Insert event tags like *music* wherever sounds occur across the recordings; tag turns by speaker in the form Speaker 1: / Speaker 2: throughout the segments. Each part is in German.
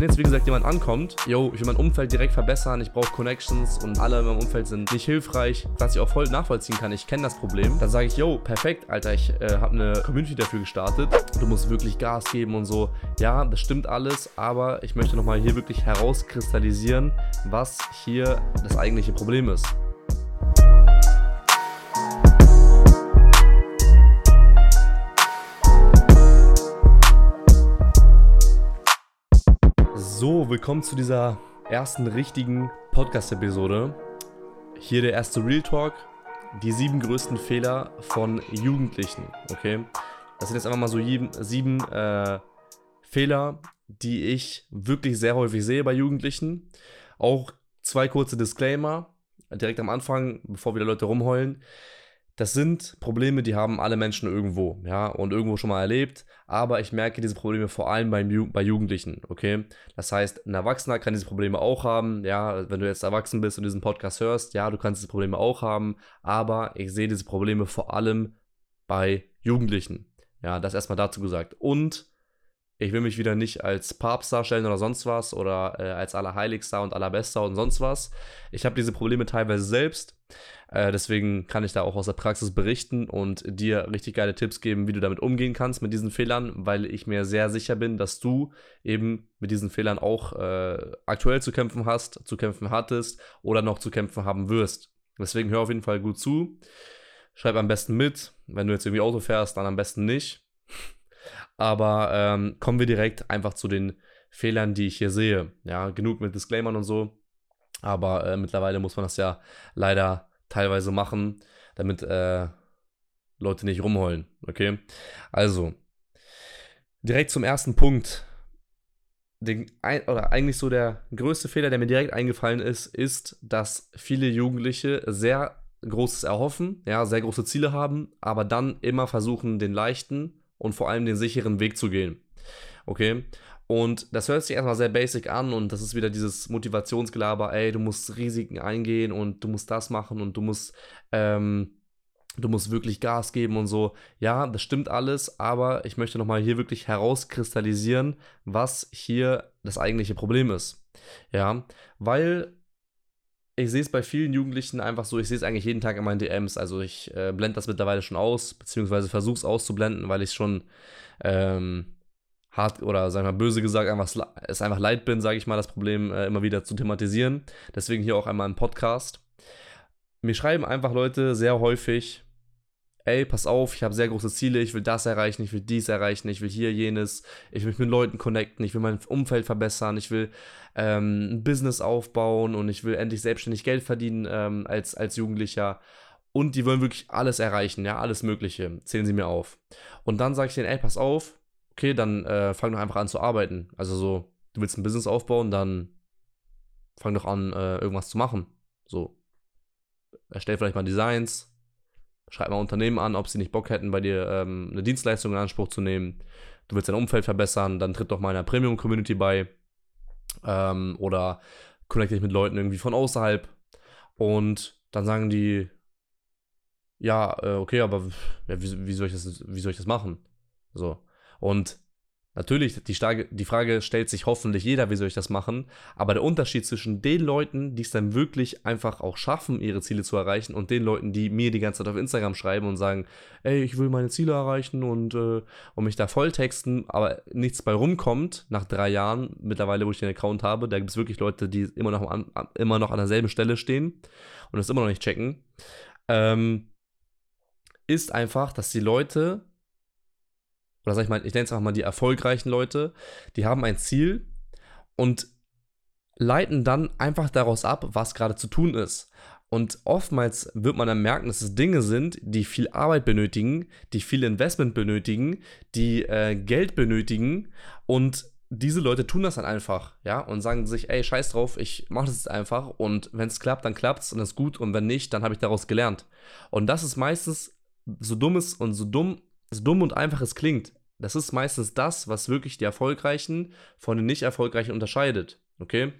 Speaker 1: wenn jetzt wie gesagt jemand ankommt, yo, ich will mein Umfeld direkt verbessern, ich brauche Connections und alle in meinem Umfeld sind nicht hilfreich, was ich auch voll nachvollziehen kann, ich kenne das Problem, dann sage ich, yo, perfekt, Alter, ich äh, habe eine Community dafür gestartet, du musst wirklich Gas geben und so. Ja, das stimmt alles, aber ich möchte nochmal hier wirklich herauskristallisieren, was hier das eigentliche Problem ist. Willkommen zu dieser ersten richtigen Podcast-Episode. Hier der erste Real Talk. Die sieben größten Fehler von Jugendlichen. Okay? Das sind jetzt einfach mal so sieben äh, Fehler, die ich wirklich sehr häufig sehe bei Jugendlichen. Auch zwei kurze Disclaimer direkt am Anfang, bevor wieder Leute rumheulen das sind Probleme, die haben alle Menschen irgendwo, ja, und irgendwo schon mal erlebt, aber ich merke diese Probleme vor allem bei, bei Jugendlichen, okay? Das heißt, ein Erwachsener kann diese Probleme auch haben, ja, wenn du jetzt erwachsen bist und diesen Podcast hörst, ja, du kannst diese Probleme auch haben, aber ich sehe diese Probleme vor allem bei Jugendlichen. Ja, das erstmal dazu gesagt. Und ich will mich wieder nicht als Papst darstellen oder sonst was oder äh, als Allerheiligster und Allerbester und sonst was. Ich habe diese Probleme teilweise selbst. Äh, deswegen kann ich da auch aus der Praxis berichten und dir richtig geile Tipps geben, wie du damit umgehen kannst mit diesen Fehlern, weil ich mir sehr sicher bin, dass du eben mit diesen Fehlern auch äh, aktuell zu kämpfen hast, zu kämpfen hattest oder noch zu kämpfen haben wirst. Deswegen hör auf jeden Fall gut zu. Schreib am besten mit. Wenn du jetzt irgendwie Auto fährst, dann am besten nicht. Aber ähm, kommen wir direkt einfach zu den Fehlern, die ich hier sehe. Ja, genug mit Disclaimern und so. Aber äh, mittlerweile muss man das ja leider teilweise machen, damit äh, Leute nicht rumheulen. Okay? Also, direkt zum ersten Punkt. Den, oder eigentlich so der größte Fehler, der mir direkt eingefallen ist, ist, dass viele Jugendliche sehr Großes erhoffen, ja, sehr große Ziele haben, aber dann immer versuchen, den leichten und vor allem den sicheren Weg zu gehen. Okay? Und das hört sich erstmal sehr basic an und das ist wieder dieses Motivationsgelaber, ey, du musst Risiken eingehen und du musst das machen und du musst, ähm, du musst wirklich Gas geben und so. Ja, das stimmt alles, aber ich möchte nochmal hier wirklich herauskristallisieren, was hier das eigentliche Problem ist. Ja, weil ich sehe es bei vielen Jugendlichen einfach so, ich sehe es eigentlich jeden Tag in meinen DMs. Also ich äh, blende das mittlerweile schon aus, beziehungsweise versuche es auszublenden, weil ich schon ähm, hart oder wir mal böse gesagt einfach es einfach leid bin, sage ich mal, das Problem äh, immer wieder zu thematisieren. Deswegen hier auch einmal ein Podcast. Mir schreiben einfach Leute sehr häufig, ey, pass auf, ich habe sehr große Ziele, ich will das erreichen, ich will dies erreichen, ich will hier jenes, ich will mich mit Leuten connecten, ich will mein Umfeld verbessern, ich will ähm, ein Business aufbauen und ich will endlich selbstständig Geld verdienen ähm, als, als Jugendlicher. Und die wollen wirklich alles erreichen, ja, alles Mögliche. Zählen sie mir auf. Und dann sage ich denen, ey, pass auf, okay, dann äh, fang doch einfach an zu arbeiten. Also so, du willst ein Business aufbauen, dann fang doch an, äh, irgendwas zu machen. So, erstell vielleicht mal Designs, Schreib mal Unternehmen an, ob sie nicht Bock hätten, bei dir ähm, eine Dienstleistung in Anspruch zu nehmen. Du willst dein Umfeld verbessern, dann tritt doch mal einer Premium-Community bei. Ähm, oder connecte dich mit Leuten irgendwie von außerhalb. Und dann sagen die, ja, äh, okay, aber ja, wie, wie, soll ich das, wie soll ich das machen? So. Und Natürlich, die, Frage, die Frage stellt sich hoffentlich jeder, wie soll ich das machen? Aber der Unterschied zwischen den Leuten, die es dann wirklich einfach auch schaffen, ihre Ziele zu erreichen, und den Leuten, die mir die ganze Zeit auf Instagram schreiben und sagen, ey, ich will meine Ziele erreichen und, äh, und mich da volltexten, aber nichts bei rumkommt, nach drei Jahren, mittlerweile, wo ich den Account habe, da gibt es wirklich Leute, die immer noch an, immer noch an derselben Stelle stehen und das immer noch nicht checken, ähm, ist einfach, dass die Leute oder sag ich mal, ich nenne es einfach mal die erfolgreichen Leute, die haben ein Ziel und leiten dann einfach daraus ab, was gerade zu tun ist. Und oftmals wird man dann merken, dass es Dinge sind, die viel Arbeit benötigen, die viel Investment benötigen, die äh, Geld benötigen und diese Leute tun das dann einfach, ja, und sagen sich, ey, scheiß drauf, ich mache das jetzt einfach und wenn es klappt, dann klappt es und ist gut und wenn nicht, dann habe ich daraus gelernt. Und das ist meistens so dummes und so dumm so dumm und einfach es klingt, das ist meistens das, was wirklich die Erfolgreichen von den nicht Erfolgreichen unterscheidet. Okay?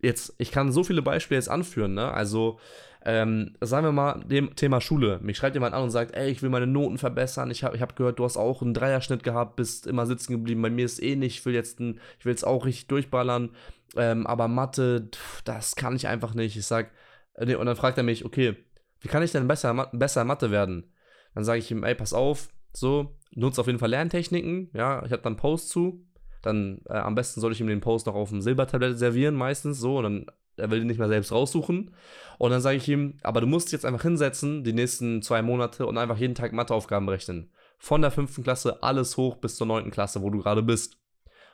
Speaker 1: Jetzt, ich kann so viele Beispiele jetzt anführen, ne? Also, Ähm, sagen wir mal, dem Thema Schule. Mich schreibt jemand an und sagt, ey, ich will meine Noten verbessern. Ich habe ich hab gehört, du hast auch einen Dreierschnitt gehabt, bist immer sitzen geblieben. Bei mir ist eh nicht. Ich will jetzt, ein, ich will jetzt auch richtig durchballern. Ähm, aber Mathe, das kann ich einfach nicht. Ich sag, äh, nee, und dann fragt er mich, okay, wie kann ich denn besser, besser Mathe werden? Dann sage ich ihm, ey, pass auf, so, nutze auf jeden Fall Lerntechniken. Ja, ich habe dann Post zu. Dann äh, am besten soll ich ihm den Post noch auf dem Silbertablett servieren, meistens so. Und dann er will ihn nicht mehr selbst raussuchen. Und dann sage ich ihm, aber du musst jetzt einfach hinsetzen, die nächsten zwei Monate und einfach jeden Tag Matheaufgaben berechnen. Von der fünften Klasse alles hoch bis zur neunten Klasse, wo du gerade bist.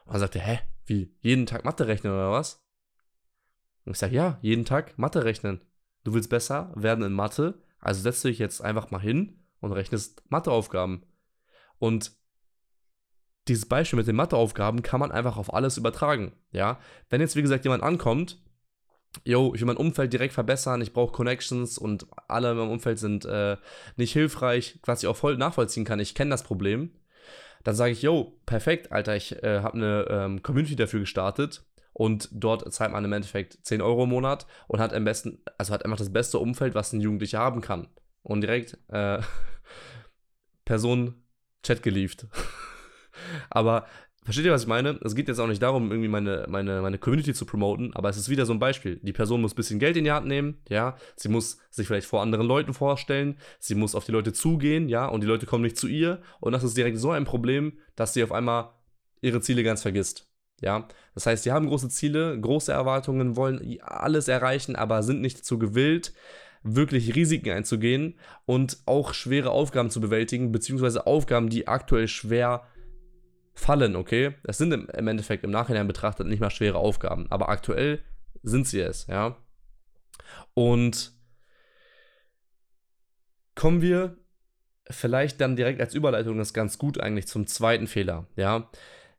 Speaker 1: Und dann sagt er, hä, wie, jeden Tag Mathe rechnen oder was? Und ich sage, ja, jeden Tag Mathe rechnen. Du willst besser werden in Mathe, also setzt du dich jetzt einfach mal hin und rechnest Matheaufgaben. Und dieses Beispiel mit den Matheaufgaben kann man einfach auf alles übertragen. Ja, wenn jetzt wie gesagt jemand ankommt yo, ich will mein Umfeld direkt verbessern, ich brauche Connections und alle in meinem Umfeld sind äh, nicht hilfreich, was ich auch voll nachvollziehen kann. Ich kenne das Problem. Dann sage ich, yo, perfekt, Alter, ich äh, habe eine ähm, Community dafür gestartet und dort zahlt man im Endeffekt 10 Euro im Monat und hat am besten, also hat einfach das beste Umfeld, was ein Jugendlicher haben kann. Und direkt äh, *laughs* Person Chat geliefert. *laughs* Aber Versteht ihr, was ich meine? Es geht jetzt auch nicht darum, irgendwie meine, meine, meine Community zu promoten, aber es ist wieder so ein Beispiel. Die Person muss ein bisschen Geld in die Hand nehmen, ja. Sie muss sich vielleicht vor anderen Leuten vorstellen, sie muss auf die Leute zugehen, ja, und die Leute kommen nicht zu ihr. Und das ist direkt so ein Problem, dass sie auf einmal ihre Ziele ganz vergisst. Ja, das heißt, sie haben große Ziele, große Erwartungen, wollen alles erreichen, aber sind nicht dazu gewillt, wirklich Risiken einzugehen und auch schwere Aufgaben zu bewältigen, beziehungsweise Aufgaben, die aktuell schwer fallen, okay? Das sind im, im Endeffekt im Nachhinein betrachtet nicht mal schwere Aufgaben, aber aktuell sind sie es, ja? Und kommen wir vielleicht dann direkt als Überleitung das ganz gut eigentlich zum zweiten Fehler, ja?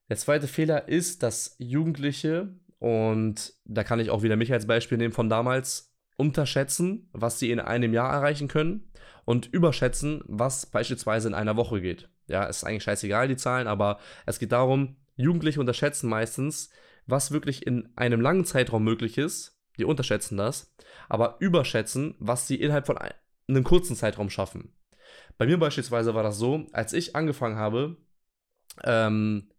Speaker 1: Der zweite Fehler ist, dass Jugendliche, und da kann ich auch wieder mich als Beispiel nehmen von damals, unterschätzen, was sie in einem Jahr erreichen können und überschätzen, was beispielsweise in einer Woche geht. Ja, ist eigentlich scheißegal, die Zahlen, aber es geht darum, Jugendliche unterschätzen meistens, was wirklich in einem langen Zeitraum möglich ist. Die unterschätzen das, aber überschätzen, was sie innerhalb von einem kurzen Zeitraum schaffen. Bei mir beispielsweise war das so, als ich angefangen habe, ähm,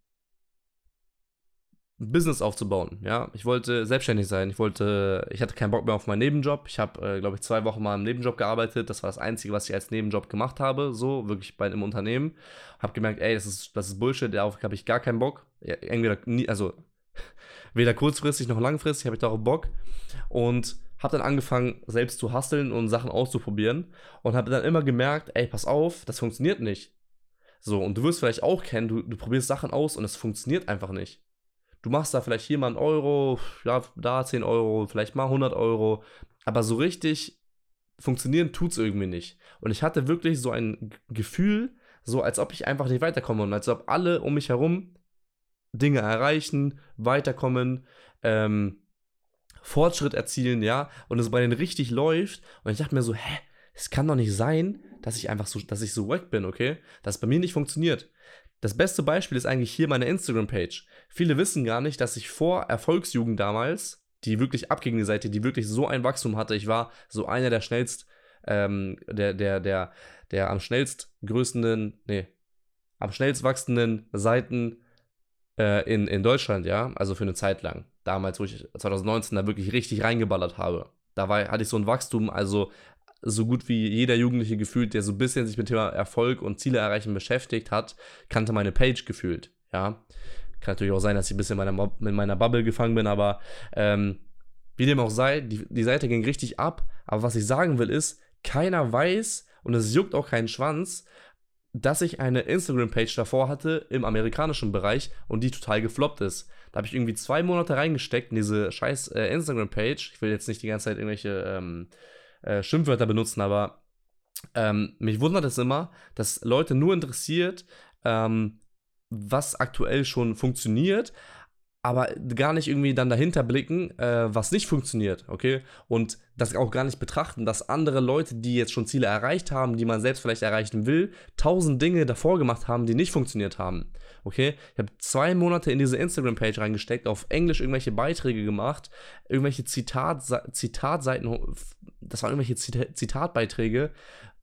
Speaker 1: ein Business aufzubauen. Ja, ich wollte selbstständig sein. Ich wollte, ich hatte keinen Bock mehr auf meinen Nebenjob. Ich habe, äh, glaube ich, zwei Wochen mal im Nebenjob gearbeitet. Das war das Einzige, was ich als Nebenjob gemacht habe. So wirklich bei einem Unternehmen. Habe gemerkt, ey, das ist, das ist Bullshit. Darauf habe ich gar keinen Bock. Ja, entweder nie, also *laughs* weder kurzfristig noch langfristig habe ich darauf Bock. Und habe dann angefangen, selbst zu hasteln und Sachen auszuprobieren. Und habe dann immer gemerkt, ey, pass auf, das funktioniert nicht. So, und du wirst vielleicht auch kennen, du, du probierst Sachen aus und es funktioniert einfach nicht. Du machst da vielleicht hier mal einen Euro, ja, da 10 Euro, vielleicht mal 100 Euro. Aber so richtig funktionieren tut es irgendwie nicht. Und ich hatte wirklich so ein Gefühl, so als ob ich einfach nicht weiterkomme und als ob alle um mich herum Dinge erreichen, weiterkommen, ähm, Fortschritt erzielen, ja, und es bei denen richtig läuft. Und ich dachte mir so, hä, es kann doch nicht sein, dass ich einfach so, dass ich so wack bin, okay? Dass es bei mir nicht funktioniert. Das beste Beispiel ist eigentlich hier meine Instagram-Page. Viele wissen gar nicht, dass ich vor Erfolgsjugend damals, die wirklich abging die Seite, die wirklich so ein Wachstum hatte, ich war so einer der schnellst, ähm, der, der, der, der am schnellst größten, nee, am schnellst wachsenden Seiten äh, in, in Deutschland, ja, also für eine Zeit lang. Damals, wo ich 2019 da wirklich richtig reingeballert habe. Da war, hatte ich so ein Wachstum, also so gut wie jeder Jugendliche gefühlt, der so ein bisschen sich mit Thema Erfolg und Ziele erreichen beschäftigt hat, kannte meine Page gefühlt. Ja, kann natürlich auch sein, dass ich ein bisschen in meiner, in meiner Bubble gefangen bin, aber ähm, wie dem auch sei, die, die Seite ging richtig ab. Aber was ich sagen will ist, keiner weiß und es juckt auch keinen Schwanz, dass ich eine Instagram-Page davor hatte im amerikanischen Bereich und die total gefloppt ist. Da habe ich irgendwie zwei Monate reingesteckt in diese scheiß äh, Instagram-Page. Ich will jetzt nicht die ganze Zeit irgendwelche ähm, äh, Schimpfwörter benutzen, aber ähm, mich wundert es immer, dass Leute nur interessiert, ähm, was aktuell schon funktioniert, aber gar nicht irgendwie dann dahinter blicken, äh, was nicht funktioniert, okay? Und das auch gar nicht betrachten, dass andere Leute, die jetzt schon Ziele erreicht haben, die man selbst vielleicht erreichen will, tausend Dinge davor gemacht haben, die nicht funktioniert haben, okay? Ich habe zwei Monate in diese Instagram-Page reingesteckt, auf Englisch irgendwelche Beiträge gemacht, irgendwelche Zitat, Zitatseiten das waren irgendwelche Zita Zitatbeiträge,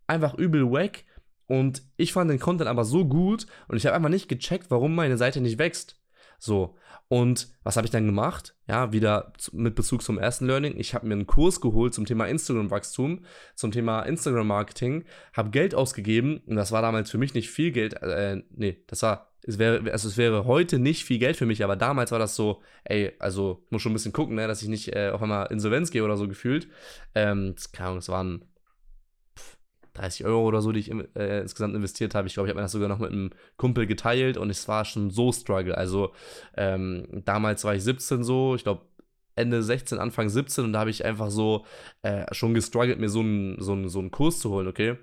Speaker 1: einfach übel wack. Und ich fand den Content aber so gut und ich habe einfach nicht gecheckt, warum meine Seite nicht wächst. So. Und was habe ich dann gemacht? Ja, wieder mit Bezug zum ersten Learning. Ich habe mir einen Kurs geholt zum Thema Instagram-Wachstum, zum Thema Instagram-Marketing, habe Geld ausgegeben und das war damals für mich nicht viel Geld. Äh, nee, das war, es wäre, also es wäre heute nicht viel Geld für mich, aber damals war das so, ey, also muss schon ein bisschen gucken, ne, dass ich nicht äh, auf einmal Insolvenz gehe oder so gefühlt. Ähm, keine Ahnung, es waren 30 Euro oder so, die ich äh, insgesamt investiert habe. Ich glaube, ich habe mir das sogar noch mit einem Kumpel geteilt und es war schon so Struggle. Also ähm, damals war ich 17 so, ich glaube Ende 16, Anfang 17 und da habe ich einfach so äh, schon gestruggelt, mir so einen so so einen Kurs zu holen, okay?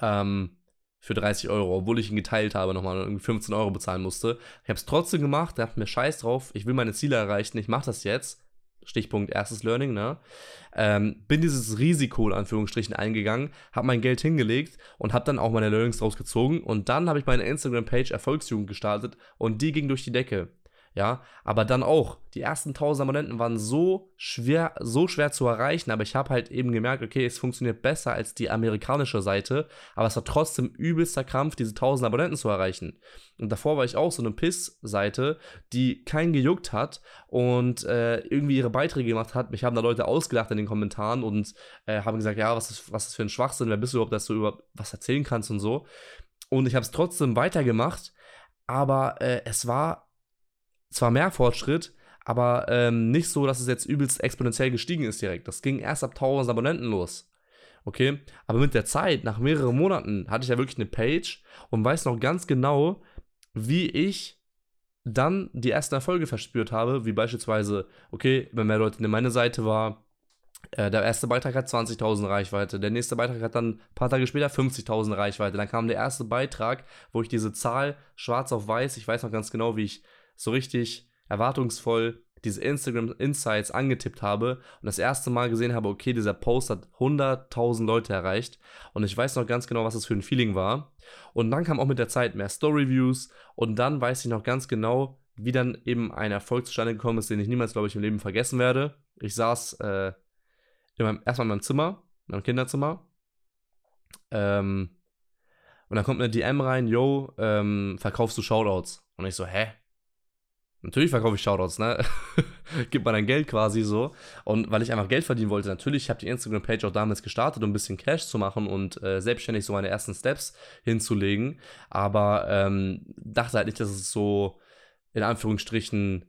Speaker 1: Ähm, für 30 Euro, obwohl ich ihn geteilt habe, nochmal irgendwie 15 Euro bezahlen musste. Ich habe es trotzdem gemacht, dachte mir scheiß drauf, ich will meine Ziele erreichen, ich mache das jetzt. Stichpunkt erstes Learning, ne? Ähm, bin dieses Risiko in Anführungsstrichen eingegangen, habe mein Geld hingelegt und habe dann auch meine Learnings draus gezogen und dann habe ich meine Instagram-Page Erfolgsjugend gestartet und die ging durch die Decke ja, aber dann auch, die ersten 1000 Abonnenten waren so schwer, so schwer zu erreichen, aber ich habe halt eben gemerkt, okay, es funktioniert besser als die amerikanische Seite, aber es war trotzdem übelster Krampf, diese 1000 Abonnenten zu erreichen. Und davor war ich auch so eine Piss-Seite, die keinen gejuckt hat und äh, irgendwie ihre Beiträge gemacht hat. Mich haben da Leute ausgelacht in den Kommentaren und äh, haben gesagt, ja, was ist, was ist für ein Schwachsinn, wer bist du überhaupt, dass du über was erzählen kannst und so. Und ich habe es trotzdem weitergemacht, aber äh, es war zwar mehr Fortschritt, aber ähm, nicht so, dass es jetzt übelst exponentiell gestiegen ist direkt. Das ging erst ab 1000 Abonnenten los. Okay, aber mit der Zeit, nach mehreren Monaten, hatte ich ja wirklich eine Page und weiß noch ganz genau, wie ich dann die ersten Erfolge verspürt habe, wie beispielsweise, okay, wenn mehr Leute in meine Seite war, äh, der erste Beitrag hat 20.000 Reichweite, der nächste Beitrag hat dann ein paar Tage später 50.000 Reichweite, dann kam der erste Beitrag, wo ich diese Zahl schwarz auf weiß, ich weiß noch ganz genau, wie ich so richtig erwartungsvoll diese Instagram Insights angetippt habe und das erste Mal gesehen habe, okay, dieser Post hat 100.000 Leute erreicht und ich weiß noch ganz genau, was das für ein Feeling war. Und dann kam auch mit der Zeit mehr Story-Views und dann weiß ich noch ganz genau, wie dann eben ein Erfolg zustande gekommen ist, den ich niemals, glaube ich, im Leben vergessen werde. Ich saß äh, in meinem, erstmal in meinem Zimmer, in meinem Kinderzimmer ähm, und dann kommt eine DM rein, yo, ähm, verkaufst du Shoutouts? Und ich so, hä? Natürlich verkaufe ich Shoutouts, ne? *laughs* Gib mal dein Geld quasi so. Und weil ich einfach Geld verdienen wollte, natürlich, ich habe die Instagram-Page auch damals gestartet, um ein bisschen Cash zu machen und äh, selbstständig so meine ersten Steps hinzulegen. Aber ähm, dachte halt nicht, dass es so in Anführungsstrichen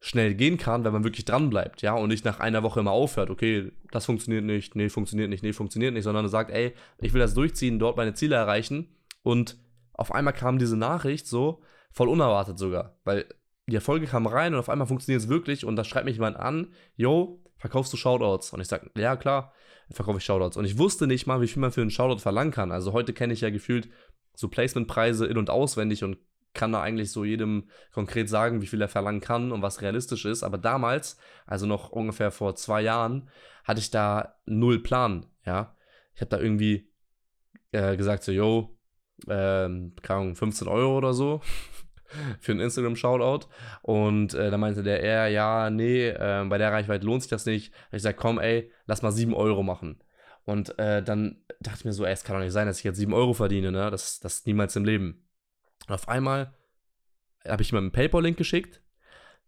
Speaker 1: schnell gehen kann, wenn man wirklich dran bleibt, ja, und nicht nach einer Woche immer aufhört, okay, das funktioniert nicht, nee, funktioniert nicht, nee, funktioniert nicht, sondern sagt, ey, ich will das durchziehen, dort meine Ziele erreichen und auf einmal kam diese Nachricht so, voll unerwartet sogar, weil die Erfolge kamen rein und auf einmal funktioniert es wirklich und da schreibt mich jemand an, yo, verkaufst du Shoutouts? Und ich sage, ja klar, verkaufe ich Shoutouts. Und ich wusste nicht mal, wie viel man für einen Shoutout verlangen kann. Also heute kenne ich ja gefühlt so Placementpreise in- und auswendig und kann da eigentlich so jedem konkret sagen, wie viel er verlangen kann und was realistisch ist. Aber damals, also noch ungefähr vor zwei Jahren, hatte ich da null Plan, ja. Ich habe da irgendwie äh, gesagt so, yo, ähm, keine Ahnung, 15 Euro oder so *laughs* für einen Instagram-Shoutout. Und äh, da meinte der er, ja, nee, äh, bei der Reichweite lohnt sich das nicht. Ich sag, komm, ey, lass mal 7 Euro machen. Und äh, dann dachte ich mir so, ey, es kann doch nicht sein, dass ich jetzt 7 Euro verdiene, ne? Das, das niemals im Leben. Und auf einmal habe ich ihm einen PayPal-Link geschickt.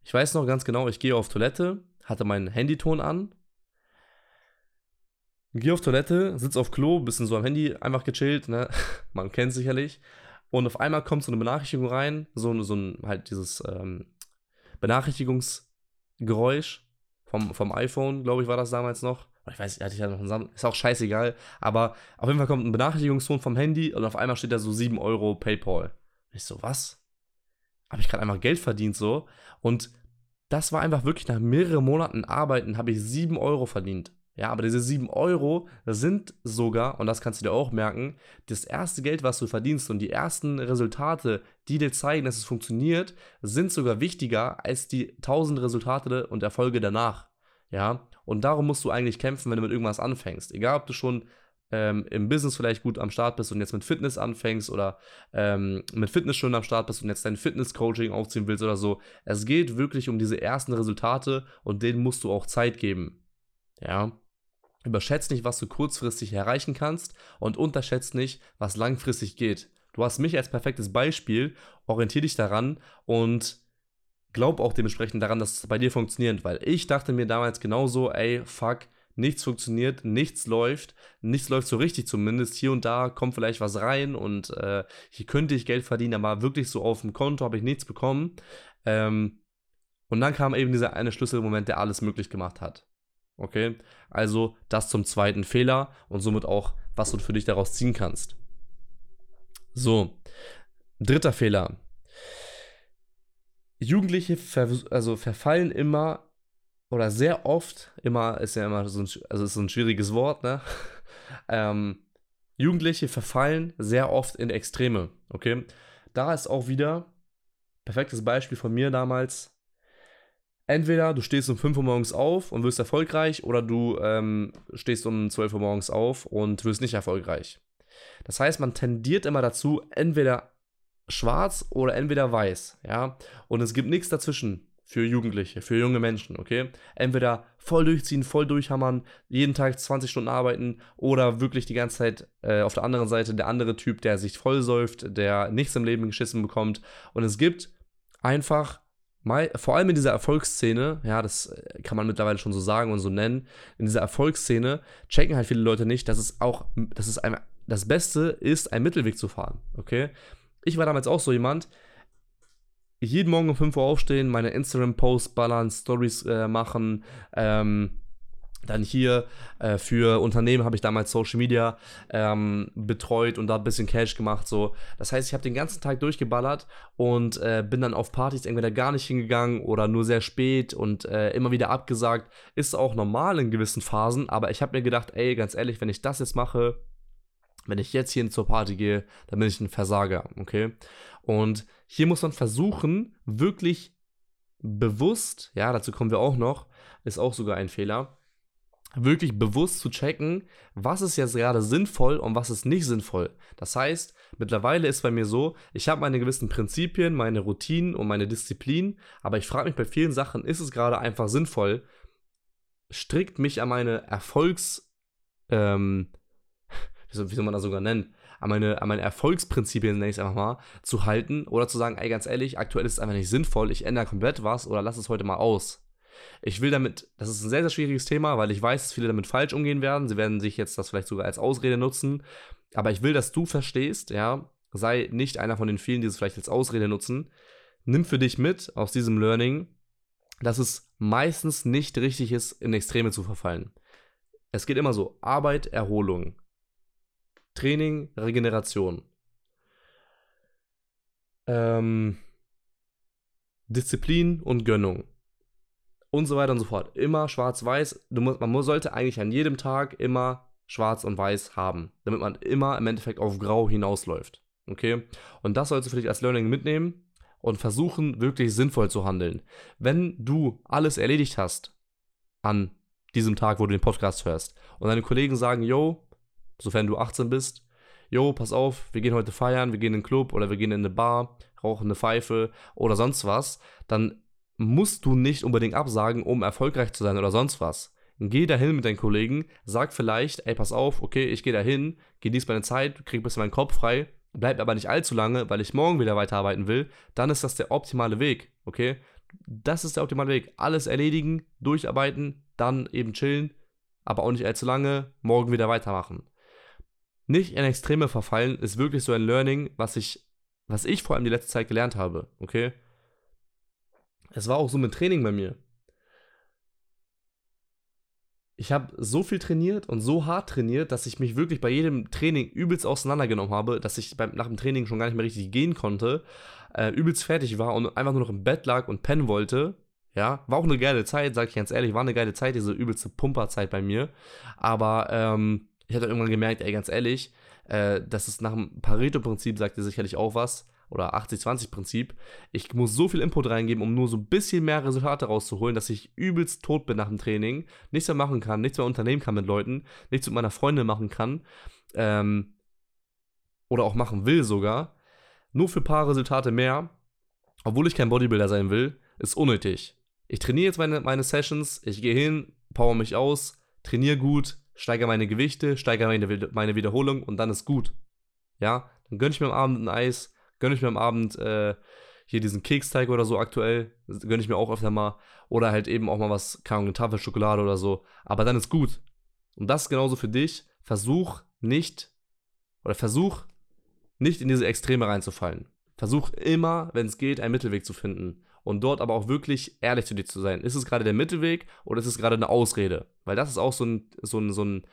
Speaker 1: Ich weiß noch ganz genau, ich gehe auf Toilette, hatte meinen Handyton an. Gehe auf Toilette, sitze auf Klo, bisschen so am Handy einfach gechillt, ne? *laughs* Man kennt sicherlich. Und auf einmal kommt so eine Benachrichtigung rein, so, so ein, halt dieses ähm, Benachrichtigungsgeräusch vom, vom iPhone, glaube ich, war das damals noch. Ich weiß, hatte ich ja noch einen Sam ist auch scheißegal. Aber auf jeden Fall kommt ein Benachrichtigungston vom Handy und auf einmal steht da so 7 Euro PayPal. Und ich so, was? Habe ich gerade einfach Geld verdient so? Und das war einfach wirklich nach mehreren Monaten Arbeiten, habe ich 7 Euro verdient. Ja, aber diese 7 Euro sind sogar, und das kannst du dir auch merken, das erste Geld, was du verdienst und die ersten Resultate, die dir zeigen, dass es funktioniert, sind sogar wichtiger als die 1000 Resultate und Erfolge danach. Ja, und darum musst du eigentlich kämpfen, wenn du mit irgendwas anfängst. Egal, ob du schon ähm, im Business vielleicht gut am Start bist und jetzt mit Fitness anfängst oder ähm, mit Fitness schon am Start bist und jetzt dein Fitness-Coaching aufziehen willst oder so. Es geht wirklich um diese ersten Resultate und denen musst du auch Zeit geben. Ja. Überschätzt nicht, was du kurzfristig erreichen kannst und unterschätzt nicht, was langfristig geht. Du hast mich als perfektes Beispiel, orientier dich daran und glaub auch dementsprechend daran, dass es bei dir funktioniert, weil ich dachte mir damals genauso, ey, fuck, nichts funktioniert, nichts läuft, nichts läuft so richtig zumindest. Hier und da kommt vielleicht was rein und äh, hier könnte ich Geld verdienen, aber wirklich so auf dem Konto habe ich nichts bekommen. Ähm, und dann kam eben dieser eine Schlüsselmoment, der alles möglich gemacht hat. Okay, also das zum zweiten Fehler und somit auch, was du für dich daraus ziehen kannst. So, dritter Fehler. Jugendliche ver also verfallen immer oder sehr oft, immer ist ja immer so ein, also ist so ein schwieriges Wort, ne? *laughs* ähm, Jugendliche verfallen sehr oft in Extreme, okay? Da ist auch wieder perfektes Beispiel von mir damals. Entweder du stehst um 5 Uhr morgens auf und wirst erfolgreich oder du ähm, stehst um 12 Uhr morgens auf und wirst nicht erfolgreich. Das heißt, man tendiert immer dazu, entweder schwarz oder entweder weiß, ja. Und es gibt nichts dazwischen für Jugendliche, für junge Menschen, okay? Entweder voll durchziehen, voll durchhammern, jeden Tag 20 Stunden arbeiten oder wirklich die ganze Zeit äh, auf der anderen Seite der andere Typ, der sich voll säuft, der nichts im Leben geschissen bekommt. Und es gibt einfach vor allem in dieser Erfolgsszene, ja, das äh, kann man mittlerweile schon so sagen und so nennen, in dieser Erfolgsszene checken halt viele Leute nicht, dass es auch, dass es ein, das Beste ist, einen Mittelweg zu fahren, okay? Ich war damals auch so jemand, jeden Morgen um 5 Uhr aufstehen, meine Instagram-Posts ballern, Stories äh, machen, ähm, dann hier äh, für Unternehmen habe ich damals Social Media ähm, betreut und da ein bisschen Cash gemacht. So. Das heißt, ich habe den ganzen Tag durchgeballert und äh, bin dann auf Partys entweder gar nicht hingegangen oder nur sehr spät und äh, immer wieder abgesagt. Ist auch normal in gewissen Phasen, aber ich habe mir gedacht, ey, ganz ehrlich, wenn ich das jetzt mache, wenn ich jetzt hier zur Party gehe, dann bin ich ein Versager, okay? Und hier muss man versuchen, wirklich bewusst, ja, dazu kommen wir auch noch, ist auch sogar ein Fehler, wirklich bewusst zu checken, was ist jetzt gerade sinnvoll und was ist nicht sinnvoll. Das heißt, mittlerweile ist bei mir so, ich habe meine gewissen Prinzipien, meine Routinen und meine Disziplin, aber ich frage mich bei vielen Sachen, ist es gerade einfach sinnvoll, strikt mich an meine Erfolgs, ähm, *laughs* wie soll, wie soll man das sogar nennen, an meine, an meine Erfolgsprinzipien, nenne ich es einfach mal, zu halten oder zu sagen, ey, ganz ehrlich, aktuell ist es einfach nicht sinnvoll, ich ändere komplett was oder lass es heute mal aus. Ich will damit, das ist ein sehr, sehr schwieriges Thema, weil ich weiß, dass viele damit falsch umgehen werden. Sie werden sich jetzt das vielleicht sogar als Ausrede nutzen. Aber ich will, dass du verstehst, ja, sei nicht einer von den vielen, die es vielleicht als Ausrede nutzen. Nimm für dich mit aus diesem Learning, dass es meistens nicht richtig ist, in Extreme zu verfallen. Es geht immer so: Arbeit, Erholung. Training, Regeneration. Ähm, Disziplin und Gönnung. Und so weiter und so fort. Immer schwarz-weiß. Man sollte eigentlich an jedem Tag immer schwarz und weiß haben, damit man immer im Endeffekt auf grau hinausläuft. Okay? Und das sollst du für dich als Learning mitnehmen und versuchen, wirklich sinnvoll zu handeln. Wenn du alles erledigt hast an diesem Tag, wo du den Podcast hörst und deine Kollegen sagen, yo, sofern du 18 bist, jo, pass auf, wir gehen heute feiern, wir gehen in den Club oder wir gehen in eine Bar, rauchen eine Pfeife oder sonst was, dann musst du nicht unbedingt absagen, um erfolgreich zu sein oder sonst was. Geh dahin mit deinen Kollegen, sag vielleicht, ey, pass auf, okay, ich gehe dahin, genieß meine Zeit, krieg ein bisschen meinen Kopf frei, bleib aber nicht allzu lange, weil ich morgen wieder weiterarbeiten will, dann ist das der optimale Weg, okay? Das ist der optimale Weg. Alles erledigen, durcharbeiten, dann eben chillen, aber auch nicht allzu lange, morgen wieder weitermachen nicht in Extreme verfallen, ist wirklich so ein Learning, was ich, was ich vor allem die letzte Zeit gelernt habe, okay? Es war auch so mit Training bei mir. Ich habe so viel trainiert und so hart trainiert, dass ich mich wirklich bei jedem Training übelst auseinandergenommen habe, dass ich beim, nach dem Training schon gar nicht mehr richtig gehen konnte, äh, übelst fertig war und einfach nur noch im Bett lag und pennen wollte. Ja, war auch eine geile Zeit, sag ich ganz ehrlich, war eine geile Zeit, diese übelste Pumperzeit bei mir. Aber ähm, ich habe irgendwann gemerkt, ey, ganz ehrlich, äh, das ist nach dem Pareto-Prinzip, sagt ihr sicherlich auch was, oder 80-20-Prinzip. Ich muss so viel Input reingeben, um nur so ein bisschen mehr Resultate rauszuholen, dass ich übelst tot bin nach dem Training, nichts mehr machen kann, nichts mehr unternehmen kann mit Leuten, nichts mit meiner Freundin machen kann, ähm, oder auch machen will sogar. Nur für ein paar Resultate mehr, obwohl ich kein Bodybuilder sein will, ist unnötig. Ich trainiere jetzt meine, meine Sessions, ich gehe hin, power mich aus, trainiere gut, steigere meine Gewichte, steigere meine, meine Wiederholung und dann ist gut. Ja, dann gönne ich mir am Abend ein Eis, gönne ich mir am Abend äh, hier diesen Keksteig oder so aktuell, gönne ich mir auch öfter mal. Oder halt eben auch mal was, keine Ahnung, eine Tafel Schokolade oder so. Aber dann ist gut. Und das ist genauso für dich. Versuch nicht, oder versuch nicht in diese Extreme reinzufallen. Versuch immer, wenn es geht, einen Mittelweg zu finden. Und dort aber auch wirklich ehrlich zu dir zu sein. Ist es gerade der Mittelweg oder ist es gerade eine Ausrede? Weil das ist auch so ein, so ein, so ein